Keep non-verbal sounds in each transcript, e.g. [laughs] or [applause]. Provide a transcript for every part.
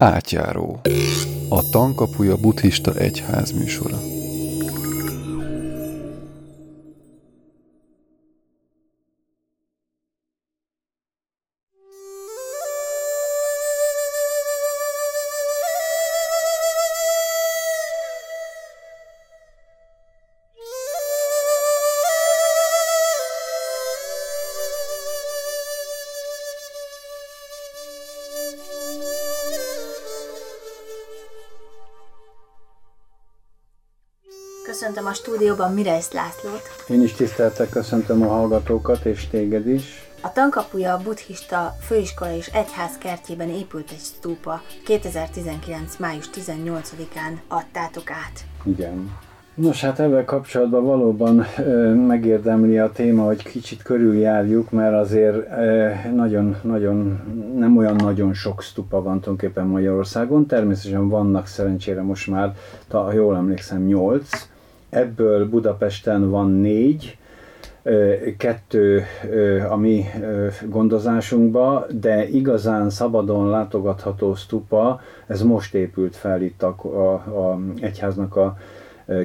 Átjáró. A Tankapuja buddhista egyház műsora. Stúdióban Mirejsz Lászlót. Én is tiszteltek köszöntöm a hallgatókat, és téged is. A Tankapuja a buddhista főiskola és egyház kertjében épült egy stúpa. 2019. május 18-án adtátok át. Igen. Nos, hát ebben kapcsolatban valóban ö, megérdemli a téma, hogy kicsit körüljárjuk, mert azért nagyon-nagyon, nem olyan nagyon sok stupa van tulajdonképpen Magyarországon. Természetesen vannak szerencsére most már, ha jól emlékszem, nyolc. Ebből Budapesten van négy, kettő a mi gondozásunkba, de igazán szabadon látogatható stupa, ez most épült fel itt a, a, a egyháznak a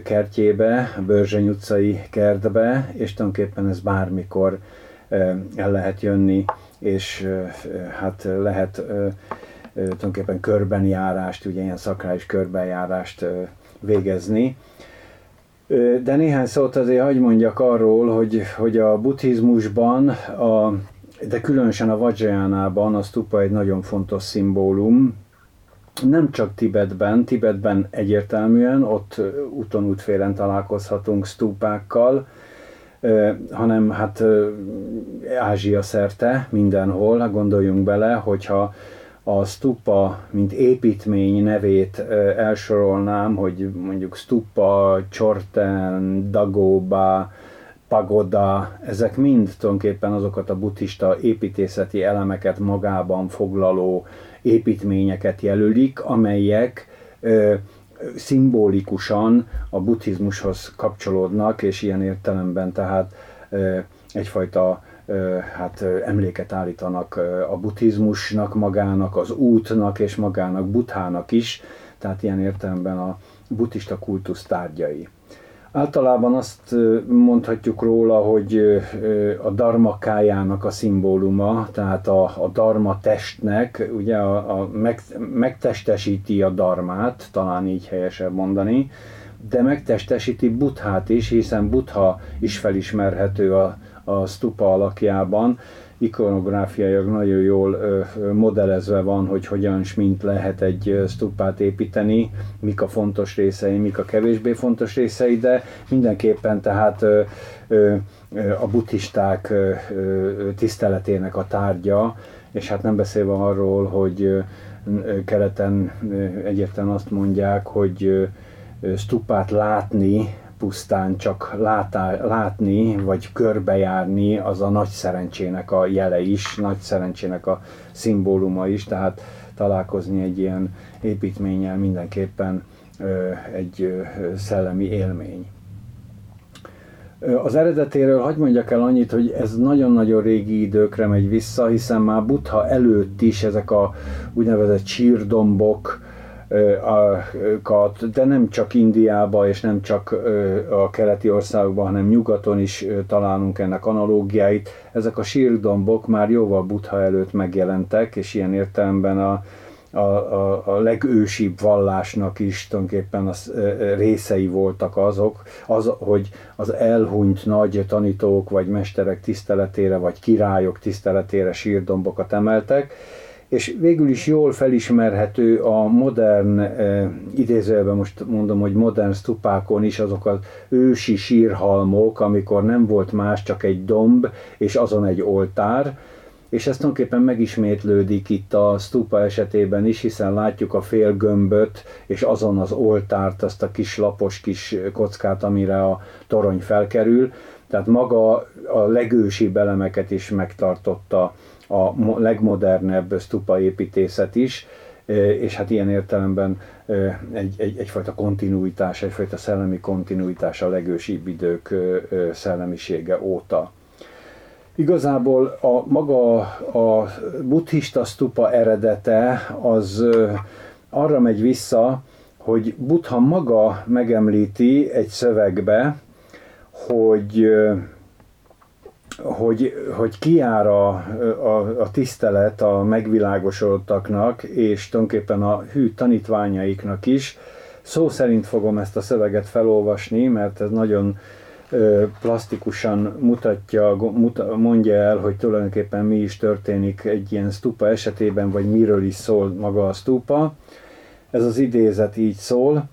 kertjébe, a Börzseny utcai kertbe, és tulajdonképpen ez bármikor el lehet jönni, és hát lehet tulajdonképpen körbenjárást, ugye ilyen szakrális körbenjárást végezni. De néhány szót azért hagy mondjak arról, hogy, hogy a buddhizmusban, a, de különösen a Vajrayánában a stupa egy nagyon fontos szimbólum, nem csak Tibetben, Tibetben egyértelműen, ott úton útfélen találkozhatunk stúpákkal, hanem hát Ázsia szerte, mindenhol, gondoljunk bele, hogyha a stupa, mint építmény nevét elsorolnám, hogy mondjuk stupa, csorten, dagóba, pagoda, ezek mind tulajdonképpen azokat a buddhista építészeti elemeket magában foglaló építményeket jelölik, amelyek ö, szimbolikusan a buddhizmushoz kapcsolódnak, és ilyen értelemben tehát ö, egyfajta hát emléket állítanak a buddhizmusnak magának, az útnak és magának Buthának is, tehát ilyen értelemben a buddhista kultusz tárgyai. Általában azt mondhatjuk róla, hogy a darmakájának a szimbóluma, tehát a, a darma testnek, ugye a, a meg, megtestesíti a darmát, talán így helyesebb mondani, de megtestesíti Buthát is, hiszen Butha is felismerhető a, a stupa alakjában, ikonográfiailag nagyon jól modellezve van, hogy hogyan és mint lehet egy stupát építeni, mik a fontos részei, mik a kevésbé fontos részei, de mindenképpen tehát a buddhisták tiszteletének a tárgya, és hát nem beszélve arról, hogy keleten egyértelműen azt mondják, hogy stupát látni pusztán csak látá, látni, vagy körbejárni, az a nagy szerencsének a jele is, nagy szerencsének a szimbóluma is, tehát találkozni egy ilyen építménnyel mindenképpen egy szellemi élmény. Az eredetéről hagyd mondjak el annyit, hogy ez nagyon-nagyon régi időkre megy vissza, hiszen már Buddha előtt is ezek a úgynevezett sírdombok, de nem csak Indiába és nem csak a keleti országokban, hanem nyugaton is találunk ennek analógiáit. Ezek a sírdombok már jóval Buddha előtt megjelentek, és ilyen értelemben a, a, a, a legősibb vallásnak is tulajdonképpen az, részei voltak azok, az, hogy az elhunyt nagy tanítók vagy mesterek tiszteletére, vagy királyok tiszteletére sírdombokat emeltek, és végül is jól felismerhető a modern, eh, idézőjelben most mondom, hogy modern stupákon is azok az ősi sírhalmok, amikor nem volt más, csak egy domb, és azon egy oltár, és ez tulajdonképpen megismétlődik itt a stupa esetében is, hiszen látjuk a fél gömböt, és azon az oltárt, azt a kis lapos kis kockát, amire a torony felkerül. Tehát maga a legősibb elemeket is megtartotta a legmodernebb stupa építészet is, és hát ilyen értelemben egy, egy, egyfajta kontinuitás, egyfajta szellemi kontinuitás a legősibb idők szellemisége óta. Igazából a maga a buddhista stupa eredete az arra megy vissza, hogy Buddha maga megemlíti egy szövegbe, hogy hogy, hogy kiár a, a, a tisztelet a megvilágosodottaknak, és tulajdonképpen a hű tanítványaiknak is. Szó szerint fogom ezt a szöveget felolvasni, mert ez nagyon plastikusan mutatja, mondja el, hogy tulajdonképpen mi is történik egy ilyen stupa esetében, vagy miről is szól maga a stupa. Ez az idézet így szól,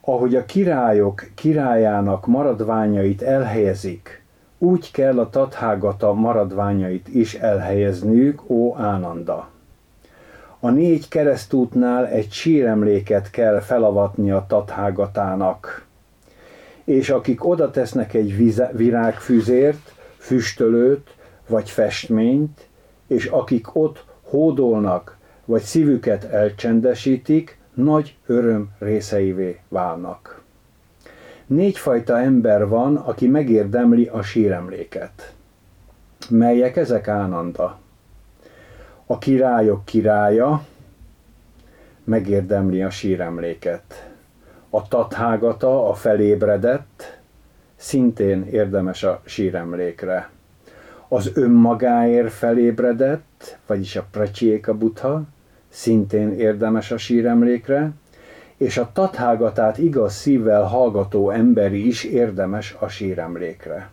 ahogy a királyok királyának maradványait elhelyezik, úgy kell a tathágata maradványait is elhelyezniük, ó Ánanda. A négy keresztútnál egy síremléket kell felavatni a tathágatának és akik oda tesznek egy virágfüzért, füstölőt vagy festményt, és akik ott hódolnak, vagy szívüket elcsendesítik, nagy öröm részeivé válnak. Négyfajta ember van, aki megérdemli a síremléket. Melyek ezek Ánanda? A királyok királya megérdemli a síremléket a tathágata, a felébredett, szintén érdemes a síremlékre. Az önmagáért felébredett, vagyis a Pracsiéka Buddha, szintén érdemes a síremlékre, és a tathágatát igaz szívvel hallgató emberi is érdemes a síremlékre.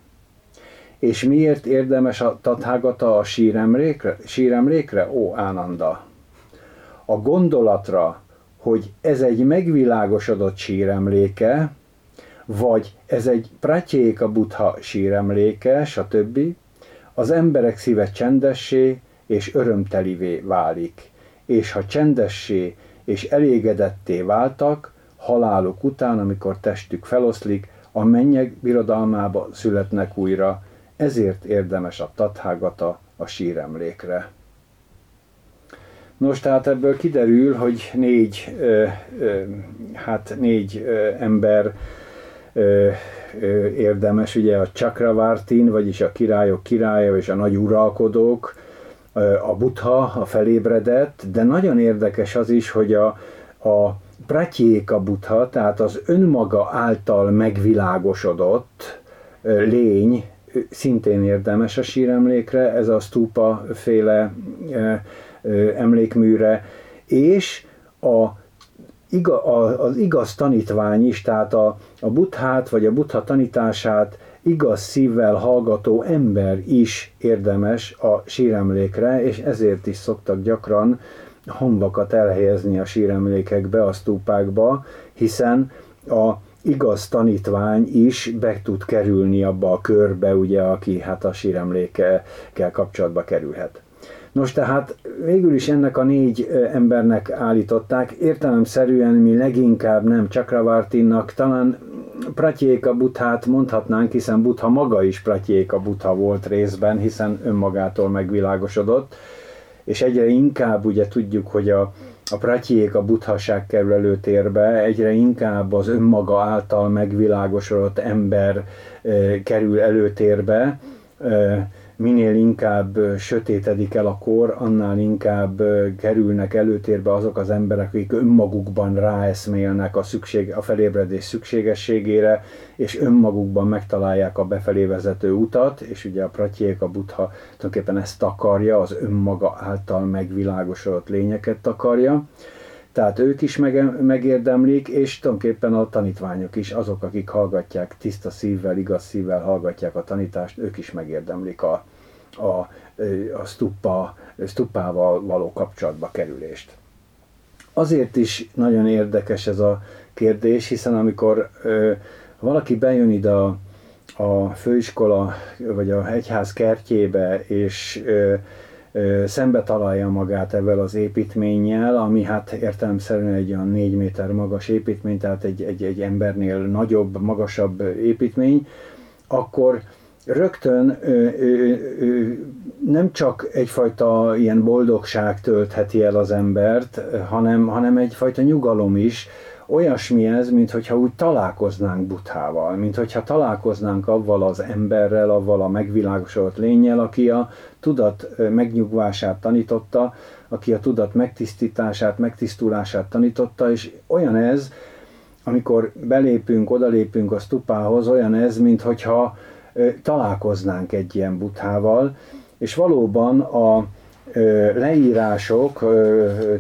És miért érdemes a tathágata a síremlékre? síremlékre? Ó, Ánanda! A gondolatra, hogy ez egy megvilágosodott síremléke, vagy ez egy pratyéka buddha síremléke, stb., az emberek szíve csendessé és örömtelivé válik. És ha csendessé és elégedetté váltak, haláluk után, amikor testük feloszlik, a mennyek birodalmába születnek újra, ezért érdemes a tathágata a síremlékre. Nos, tehát ebből kiderül, hogy négy, ö, ö, hát négy ö, ember ö, ö, érdemes, ugye a Chakravartin, vagyis a királyok királya és a nagy uralkodók, a Buddha, a felébredett, de nagyon érdekes az is, hogy a, a Pratyéka Buddha, tehát az önmaga által megvilágosodott lény, szintén érdemes a síremlékre, ez a stupa féle emlékműre, és a, az igaz tanítvány is, tehát a, a buthát vagy a butha tanítását igaz szívvel hallgató ember is érdemes a síremlékre, és ezért is szoktak gyakran honvakat elhelyezni a síremlékekbe, a stúpákba, hiszen a igaz tanítvány is be tud kerülni abba a körbe, ugye, aki hát a síremlékkel kapcsolatba kerülhet. Nos, tehát végül is ennek a négy embernek állították, értelemszerűen mi leginkább nem Chakravartinnak, talán Pratyéka Buthát mondhatnánk, hiszen Butha maga is Pratyéka Butha volt részben, hiszen önmagától megvilágosodott, és egyre inkább ugye tudjuk, hogy a, a Pratyéka Buthaság kerül előtérbe, egyre inkább az önmaga által megvilágosodott ember e, kerül előtérbe, e, minél inkább sötétedik el a kor, annál inkább kerülnek előtérbe azok az emberek, akik önmagukban ráeszmélnek a, szükség, a felébredés szükségességére, és önmagukban megtalálják a befelé vezető utat, és ugye a pratyék, a buddha tulajdonképpen ezt takarja, az önmaga által megvilágosodott lényeket takarja. Tehát ők is megérdemlik, és tulajdonképpen a tanítványok is, azok, akik hallgatják tiszta szívvel, igaz szívvel hallgatják a tanítást, ők is megérdemlik a, a, a stuppa, stuppával való kapcsolatba kerülést. Azért is nagyon érdekes ez a kérdés, hiszen amikor ö, valaki bejön ide a, a főiskola vagy a egyház kertjébe, és ö, szembe találja magát ebben az építménnyel, ami hát értelemszerűen egy olyan 4 méter magas építmény, tehát egy, egy, egy embernél nagyobb, magasabb építmény, akkor rögtön ö, ö, ö, nem csak egyfajta ilyen boldogság töltheti el az embert, hanem, hanem egyfajta nyugalom is, olyasmi ez, mint hogyha úgy találkoznánk buthával, mint hogyha találkoznánk avval az emberrel, avval a megvilágosodott lényel, aki a tudat megnyugvását tanította, aki a tudat megtisztítását, megtisztulását tanította, és olyan ez, amikor belépünk, odalépünk a stupához, olyan ez, mint hogyha találkoznánk egy ilyen buthával, és valóban a leírások,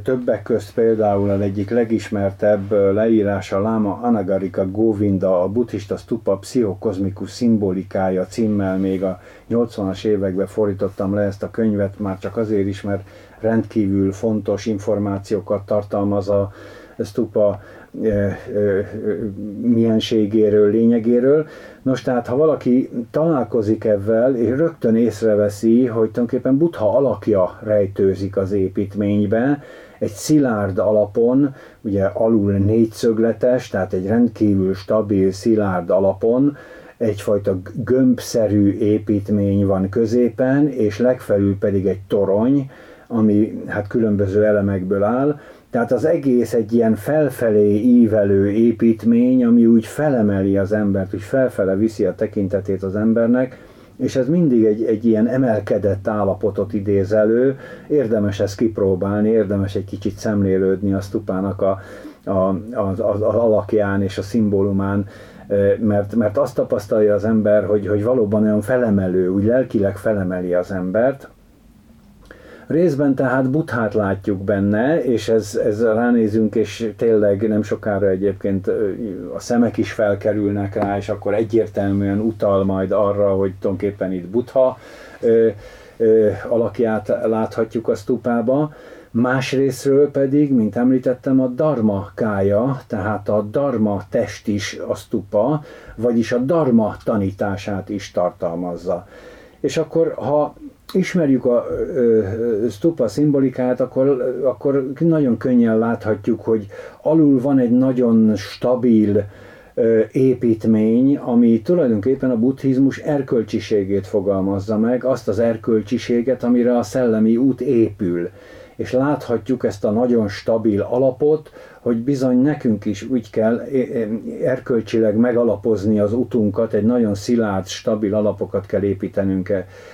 többek közt például az egyik legismertebb leírása Láma Anagarika Govinda, a buddhista stupa pszichokozmikus szimbolikája címmel még a 80-as években fordítottam le ezt a könyvet, már csak azért is, mert rendkívül fontos információkat tartalmaz a stupa mienségéről, lényegéről. Nos, tehát ha valaki találkozik ezzel, és rögtön észreveszi, hogy tulajdonképpen Buddha alakja rejtőzik az építményben, egy szilárd alapon, ugye alul négyszögletes, tehát egy rendkívül stabil, szilárd alapon, egyfajta gömbszerű építmény van középen, és legfelül pedig egy torony, ami hát különböző elemekből áll, tehát az egész egy ilyen felfelé ívelő építmény, ami úgy felemeli az embert, úgy felfele viszi a tekintetét az embernek, és ez mindig egy, egy ilyen emelkedett állapotot idéz elő, érdemes ezt kipróbálni, érdemes egy kicsit szemlélődni a stupának a, a, az, az, az alakján és a szimbólumán, mert, mert azt tapasztalja az ember, hogy, hogy valóban olyan felemelő, úgy lelkileg felemeli az embert, Részben tehát buthát látjuk benne, és ez, ez ránézünk, és tényleg nem sokára egyébként a szemek is felkerülnek rá, és akkor egyértelműen utal majd arra, hogy tulajdonképpen itt butha ö, ö, alakját láthatjuk a stupába. Másrésztről pedig, mint említettem, a dharma kája, tehát a dharma test is a stupa, vagyis a dharma tanítását is tartalmazza. És akkor, ha ismerjük a stupa szimbolikát, akkor, akkor nagyon könnyen láthatjuk, hogy alul van egy nagyon stabil építmény, ami tulajdonképpen a buddhizmus erkölcsiségét fogalmazza meg, azt az erkölcsiséget, amire a szellemi út épül és láthatjuk ezt a nagyon stabil alapot, hogy bizony nekünk is úgy kell erkölcsileg megalapozni az utunkat, egy nagyon szilárd, stabil alapokat kell építenünk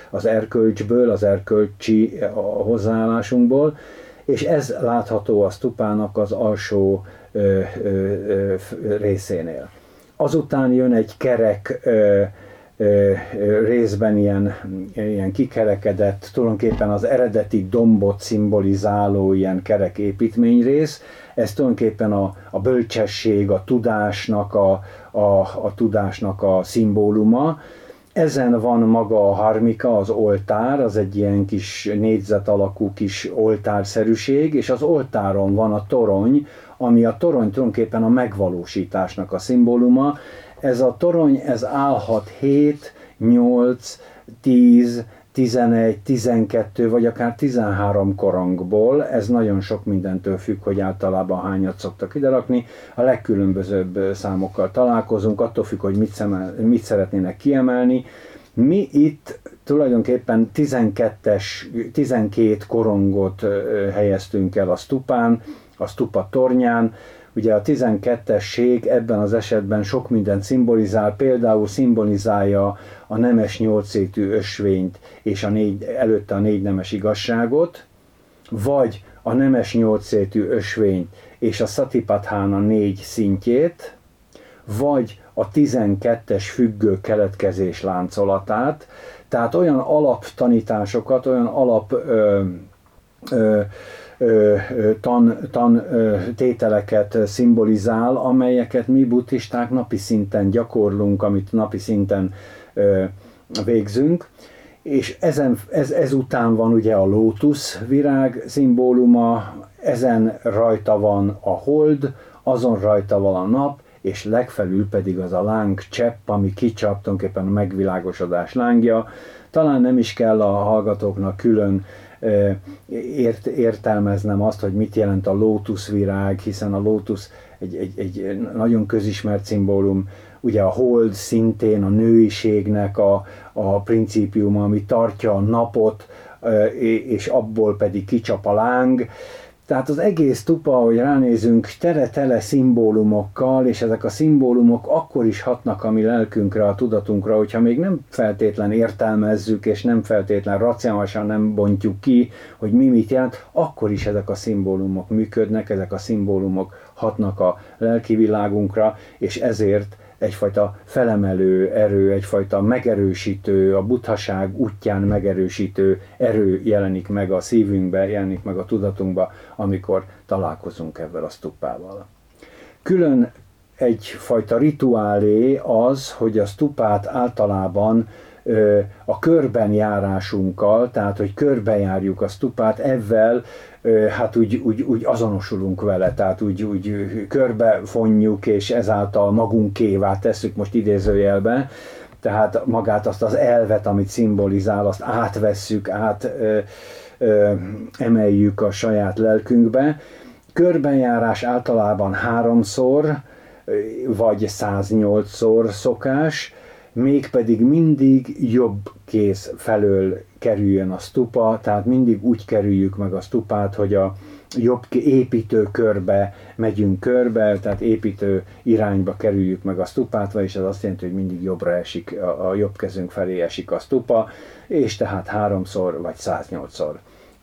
az erkölcsből, az erkölcsi a hozzáállásunkból, és ez látható a stupának az alsó ö, ö, ö, részénél. Azután jön egy kerek ö, részben ilyen, ilyen kikerekedett, tulajdonképpen az eredeti dombot szimbolizáló ilyen kerek építményrész. Ez tulajdonképpen a, a bölcsesség, a tudásnak a, a, a tudásnak a szimbóluma. Ezen van maga a harmika, az oltár, az egy ilyen kis négyzet alakú kis oltárszerűség, és az oltáron van a torony, ami a torony tulajdonképpen a megvalósításnak a szimbóluma, ez a torony, ez állhat 7, 8, 10, 11, 12 vagy akár 13 korongból, ez nagyon sok mindentől függ, hogy általában hányat szoktak ide rakni. A legkülönbözőbb számokkal találkozunk, attól függ, hogy mit, szemel, mit szeretnének kiemelni. Mi itt tulajdonképpen 12-es, 12 korongot helyeztünk el a stupán, a stupa tornyán, Ugye a 12-esség ebben az esetben sok mindent szimbolizál, például szimbolizálja a nemes nyolcétű ösvényt és a négy, előtte a négy nemes igazságot, vagy a nemes nyolcétű ösvényt és a Satipatthana négy szintjét, vagy a 12-es függő keletkezés láncolatát, tehát olyan alaptanításokat, olyan alap ö, ö, tan, tan tételeket szimbolizál, amelyeket mi buddhisták napi szinten gyakorlunk, amit napi szinten végzünk. És ezen, ez, ezután van ugye a lótusz virág szimbóluma, ezen rajta van a hold, azon rajta van a nap, és legfelül pedig az a láng csepp, ami kicsap, tulajdonképpen a megvilágosodás lángja. Talán nem is kell a hallgatóknak külön ért, értelmeznem azt, hogy mit jelent a lótuszvirág, hiszen a lótusz egy, egy, egy nagyon közismert szimbólum, ugye a hold szintén a nőiségnek a, a principiuma, ami tartja a napot, és abból pedig kicsap a láng. Tehát az egész tupa, ahogy ránézünk, tere-tele szimbólumokkal, és ezek a szimbólumok akkor is hatnak a mi lelkünkre, a tudatunkra, hogyha még nem feltétlen értelmezzük, és nem feltétlen racionálisan nem bontjuk ki, hogy mi mit jelent, akkor is ezek a szimbólumok működnek, ezek a szimbólumok hatnak a lelki világunkra, és ezért egyfajta felemelő erő, egyfajta megerősítő, a buthaság útján megerősítő erő jelenik meg a szívünkbe, jelenik meg a tudatunkba, amikor találkozunk ebben a stupával. Külön egyfajta rituálé az, hogy a stupát általában a körben járásunkkal, tehát hogy körbejárjuk a stupát, ezzel hát úgy, úgy, úgy azonosulunk vele, tehát úgy, úgy körbefonjuk, és ezáltal magunkévá tesszük most idézőjelben, tehát magát azt az elvet, amit szimbolizál, azt átvesszük, át ö, ö, emeljük a saját lelkünkbe. Körbenjárás általában háromszor, vagy 108-szor szokás, mégpedig mindig jobb kéz felől kerüljön a stupa, tehát mindig úgy kerüljük meg a stupát, hogy a jobb építő körbe megyünk körbe, tehát építő irányba kerüljük meg a stupát, vagyis ez azt jelenti, hogy mindig jobbra esik, a, jobb kezünk felé esik a stupa, és tehát háromszor vagy 108-szor.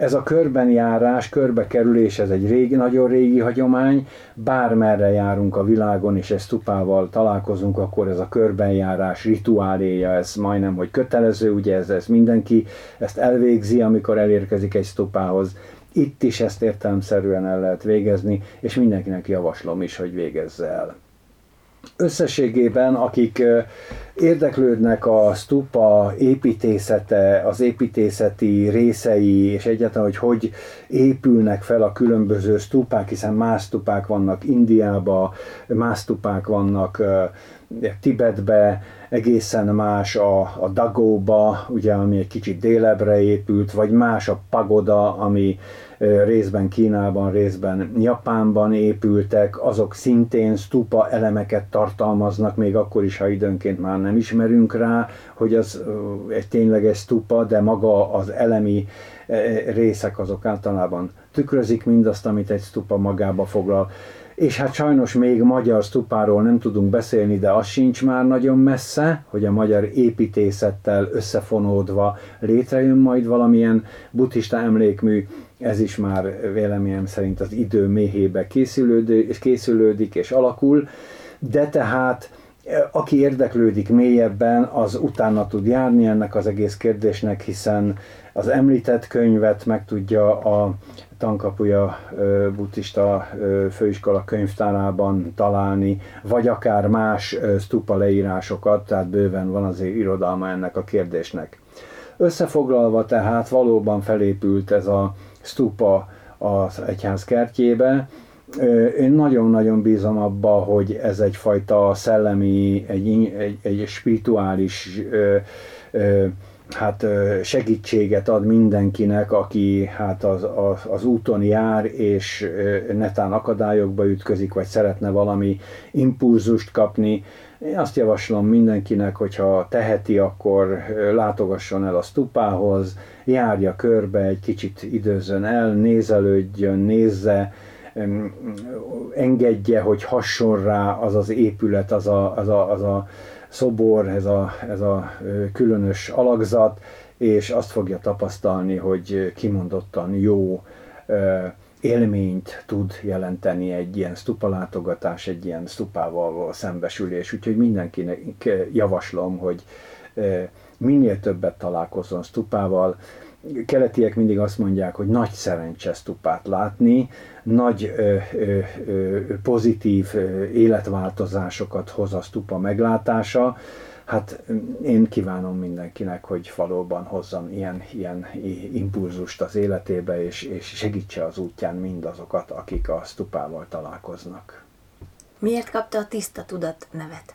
Ez a körben járás, körbekerülés, ez egy régi, nagyon régi hagyomány, bármerre járunk a világon, és ezt tupával találkozunk, akkor ez a körbenjárás rituáléja, ez majdnem, hogy kötelező, ugye ez, ez mindenki ezt elvégzi, amikor elérkezik egy stupához. Itt is ezt értelmszerűen el lehet végezni, és mindenkinek javaslom is, hogy végezze el. Összességében, akik érdeklődnek a stupa építészete, az építészeti részei, és egyáltalán, hogy hogy épülnek fel a különböző stupák, hiszen más stupák vannak Indiába, más stupák vannak Tibetbe, egészen más a, a Dagóba, ugye, ami egy kicsit délebre épült, vagy más a Pagoda, ami részben Kínában, részben Japánban épültek, azok szintén stupa elemeket tartalmaznak, még akkor is, ha időnként már nem ismerünk rá, hogy az egy tényleges stupa, de maga az elemi részek azok általában tükrözik mindazt, amit egy stupa magába foglal. És hát sajnos még magyar stupáról nem tudunk beszélni, de az sincs már nagyon messze, hogy a magyar építészettel összefonódva létrejön majd valamilyen buddhista emlékmű, ez is már véleményem szerint az idő méhébe készülődik, készülődik és alakul, de tehát aki érdeklődik mélyebben, az utána tud járni ennek az egész kérdésnek, hiszen az említett könyvet meg tudja a tankapuja buddhista főiskola könyvtárában találni, vagy akár más stupa leírásokat, tehát bőven van azért irodalma ennek a kérdésnek. Összefoglalva tehát valóban felépült ez a stupa az egyház kertjébe, én nagyon-nagyon bízom abba, hogy ez egyfajta szellemi, egy, egy, egy spirituális ö, ö, hát segítséget ad mindenkinek, aki hát az, az, az úton jár, és netán akadályokba ütközik, vagy szeretne valami impulzust kapni. Én azt javaslom mindenkinek, hogyha teheti, akkor látogasson el a stupához, járja körbe, egy kicsit időzön el, nézelődjön, nézze, engedje, hogy hasson rá az az épület, az a, az a, az a szobor, ez a, ez a különös alakzat, és azt fogja tapasztalni, hogy kimondottan jó élményt tud jelenteni egy ilyen stupalátogatás, egy ilyen stupával való szembesülés. Úgyhogy mindenkinek javaslom, hogy minél többet találkozzon stupával, keletiek mindig azt mondják, hogy nagy szerencse stupát látni, nagy ö, ö, ö, pozitív életváltozásokat hoz a stupa meglátása. Hát én kívánom mindenkinek, hogy valóban hozzon ilyen, ilyen impulzust az életébe, és, és segítse az útján mindazokat, akik a stupával találkoznak. Miért kapta a tiszta tudat nevet?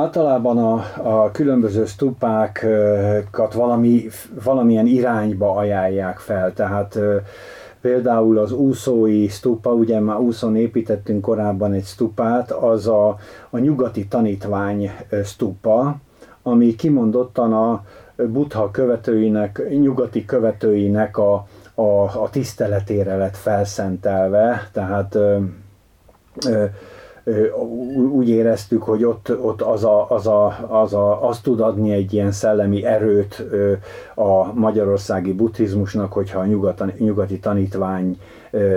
Általában a, a különböző stupákat valami, valamilyen irányba ajánlják fel, tehát például az úszói stupa, ugye már úszón építettünk korábban egy stupát, az a, a nyugati tanítvány stupa, ami kimondottan a buddha követőinek, nyugati követőinek a, a, a tiszteletére lett felszentelve, tehát ö, ö, úgy éreztük, hogy ott, ott az, a, az, a, az, a, az tud adni egy ilyen szellemi erőt a magyarországi buddhizmusnak, hogyha a nyugati, tanítvány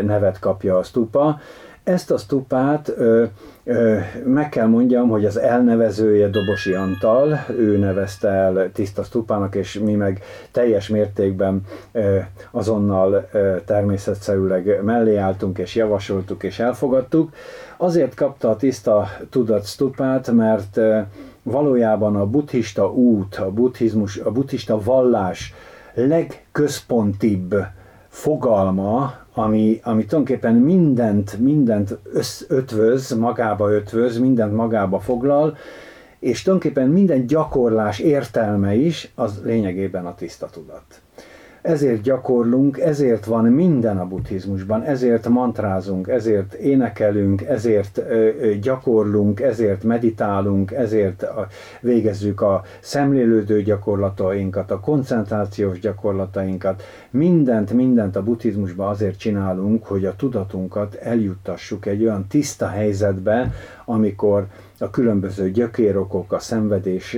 nevet kapja a stupa. Ezt a stupát ö, ö, meg kell mondjam, hogy az elnevezője Dobosi Antal, ő nevezte el tiszta stupának, és mi meg teljes mértékben ö, azonnal ö, természetszerűleg mellé álltunk, és javasoltuk, és elfogadtuk. Azért kapta a tiszta tudat stupát, mert ö, valójában a buddhista út, a buddhizmus, a buddhista vallás legközpontibb fogalma, ami, ami tulajdonképpen mindent, mindent össz, ötvöz, magába ötvöz, mindent magába foglal, és tulajdonképpen minden gyakorlás értelme is az lényegében a tiszta tudat ezért gyakorlunk, ezért van minden a buddhizmusban, ezért mantrázunk, ezért énekelünk, ezért gyakorlunk, ezért meditálunk, ezért végezzük a szemlélődő gyakorlatainkat, a koncentrációs gyakorlatainkat. Mindent, mindent a buddhizmusban azért csinálunk, hogy a tudatunkat eljuttassuk egy olyan tiszta helyzetbe, amikor a különböző gyökérokok, a szenvedés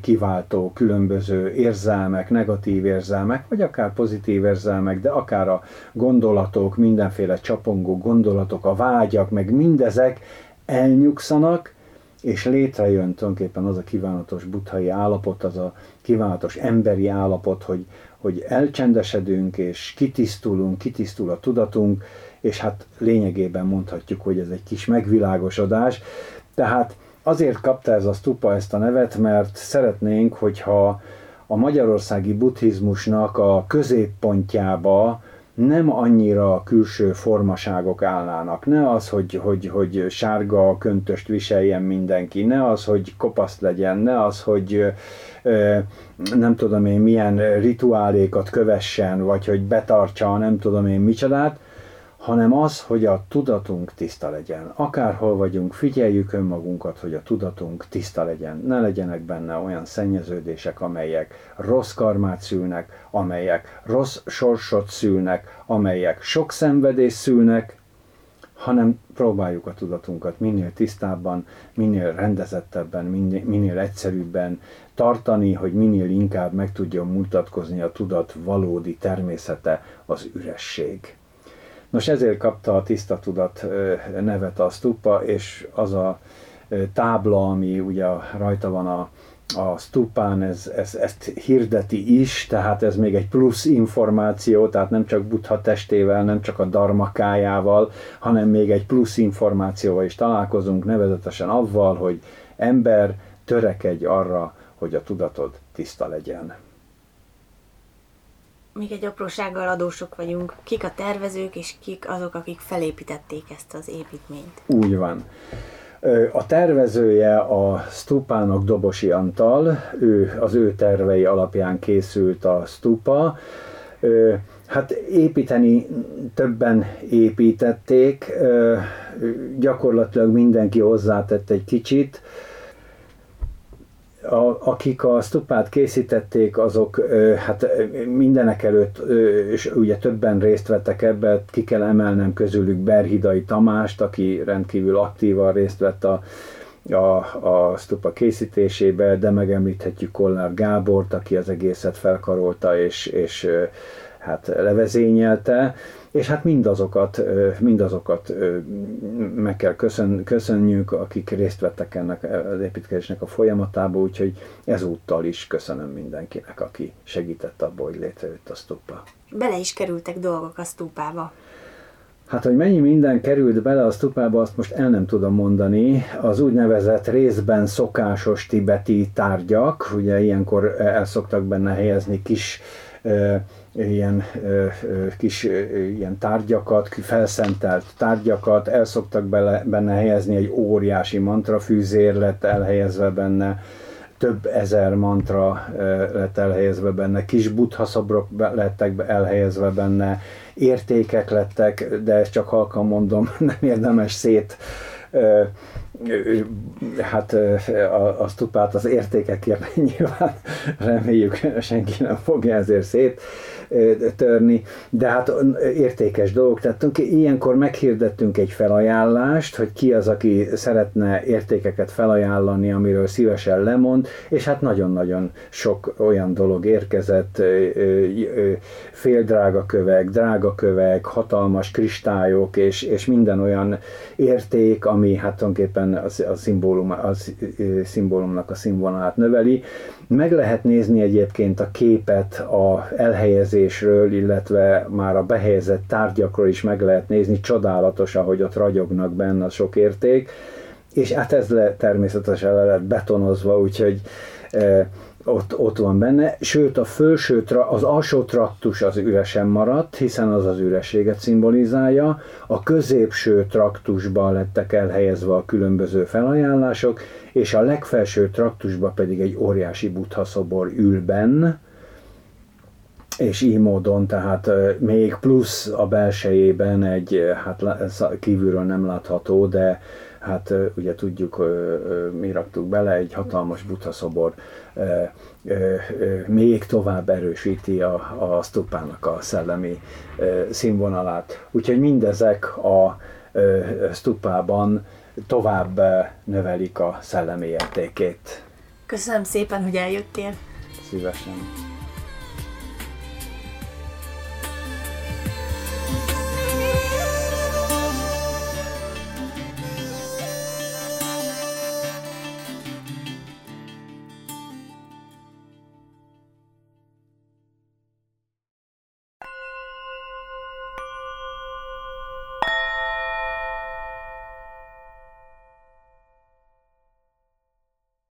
kiváltó különböző érzelmek, negatív érzelmek, vagy akár pozitív érzelmek, de akár a gondolatok, mindenféle csapongó gondolatok, a vágyak, meg mindezek elnyugszanak, és létrejön tulajdonképpen az a kívánatos buthai állapot, az a kívánatos emberi állapot, hogy, hogy elcsendesedünk, és kitisztulunk, kitisztul a tudatunk, és hát lényegében mondhatjuk, hogy ez egy kis megvilágosodás. Tehát azért kapta ez a stupa ezt a nevet, mert szeretnénk, hogyha a magyarországi buddhizmusnak a középpontjába nem annyira a külső formaságok állnának. Ne az, hogy, hogy, hogy sárga köntöst viseljen mindenki, ne az, hogy kopaszt legyen, ne az, hogy nem tudom én milyen rituálékat kövessen, vagy hogy betartsa nem tudom én micsodát, hanem az, hogy a tudatunk tiszta legyen. Akárhol vagyunk, figyeljük önmagunkat, hogy a tudatunk tiszta legyen. Ne legyenek benne olyan szennyeződések, amelyek rossz karmát szülnek, amelyek rossz sorsot szülnek, amelyek sok szenvedés szülnek, hanem próbáljuk a tudatunkat minél tisztábban, minél rendezettebben, minél, minél egyszerűbben tartani, hogy minél inkább meg tudjon mutatkozni a tudat valódi természete, az üresség. Nos, ezért kapta a tiszta tudat nevet a stupa, és az a tábla, ami ugye rajta van a, a stupán, ez, ez, ezt hirdeti is, tehát ez még egy plusz információ, tehát nem csak Buddha testével, nem csak a darmakájával, hanem még egy plusz információval is találkozunk, nevezetesen avval, hogy ember törekedj arra, hogy a tudatod tiszta legyen még egy aprósággal adósok vagyunk. Kik a tervezők, és kik azok, akik felépítették ezt az építményt? Úgy van. A tervezője a stupának Dobosi Antal, ő, az ő tervei alapján készült a stupa. Hát építeni többen építették, gyakorlatilag mindenki hozzátett egy kicsit a, akik a stupát készítették, azok hát mindenek előtt, és ugye többen részt vettek ebbe, ki kell emelnem közülük Berhidai Tamást, aki rendkívül aktívan részt vett a, a, a stupa készítésébe, de megemlíthetjük Kolnár Gábort, aki az egészet felkarolta és, és hát levezényelte és hát mindazokat, mindazokat meg kell köszön, köszönjük, akik részt vettek ennek az építkezésnek a folyamatába, úgyhogy ezúttal is köszönöm mindenkinek, aki segített abba, hogy létrejött a stupa. Bele is kerültek dolgok a stupába. Hát, hogy mennyi minden került bele a stupába, azt most el nem tudom mondani. Az úgynevezett részben szokásos tibeti tárgyak, ugye ilyenkor el szoktak benne helyezni kis ilyen ö, ö, kis ö, ilyen tárgyakat, felszentelt tárgyakat, el szoktak bele, benne helyezni egy óriási mantrafűzér lett elhelyezve benne, több ezer mantra lett elhelyezve benne, kis buddha szobrok lettek elhelyezve benne, értékek lettek, de ezt csak halkan mondom, [laughs] nem érdemes szét hát a, stupát az értékekért nyilván reméljük senki nem fogja ezért szét törni, de hát értékes dolgok. Tehát ilyenkor meghirdettünk egy felajánlást, hogy ki az, aki szeretne értékeket felajánlani, amiről szívesen lemond, és hát nagyon-nagyon sok olyan dolog érkezett, féldrága kövek, drága kövek, hatalmas kristályok, és, és minden olyan érték, ami hát tulajdonképpen a, a, szimbólum, a szimbólumnak a színvonalát növeli. Meg lehet nézni egyébként a képet a elhelyezésről, illetve már a behelyezett tárgyakról is meg lehet nézni, csodálatos, ahogy ott ragyognak benne a sok érték, és hát ez le, természetesen le lett betonozva, úgyhogy e, ott, ott van benne, sőt a felső, az alsó traktus az üresen maradt, hiszen az az ürességet szimbolizálja, a középső traktusban lettek elhelyezve a különböző felajánlások, és a legfelső traktusban pedig egy óriási buddha szobor ül benn, és így módon, tehát még plusz a belsejében egy, hát kívülről nem látható, de hát ugye tudjuk, mi raktuk bele, egy hatalmas buddha szobor még tovább erősíti a, a stupának a szellemi színvonalát. Úgyhogy mindezek a stupában tovább növelik a szellemi értékét. Köszönöm szépen, hogy eljöttél. Szívesen.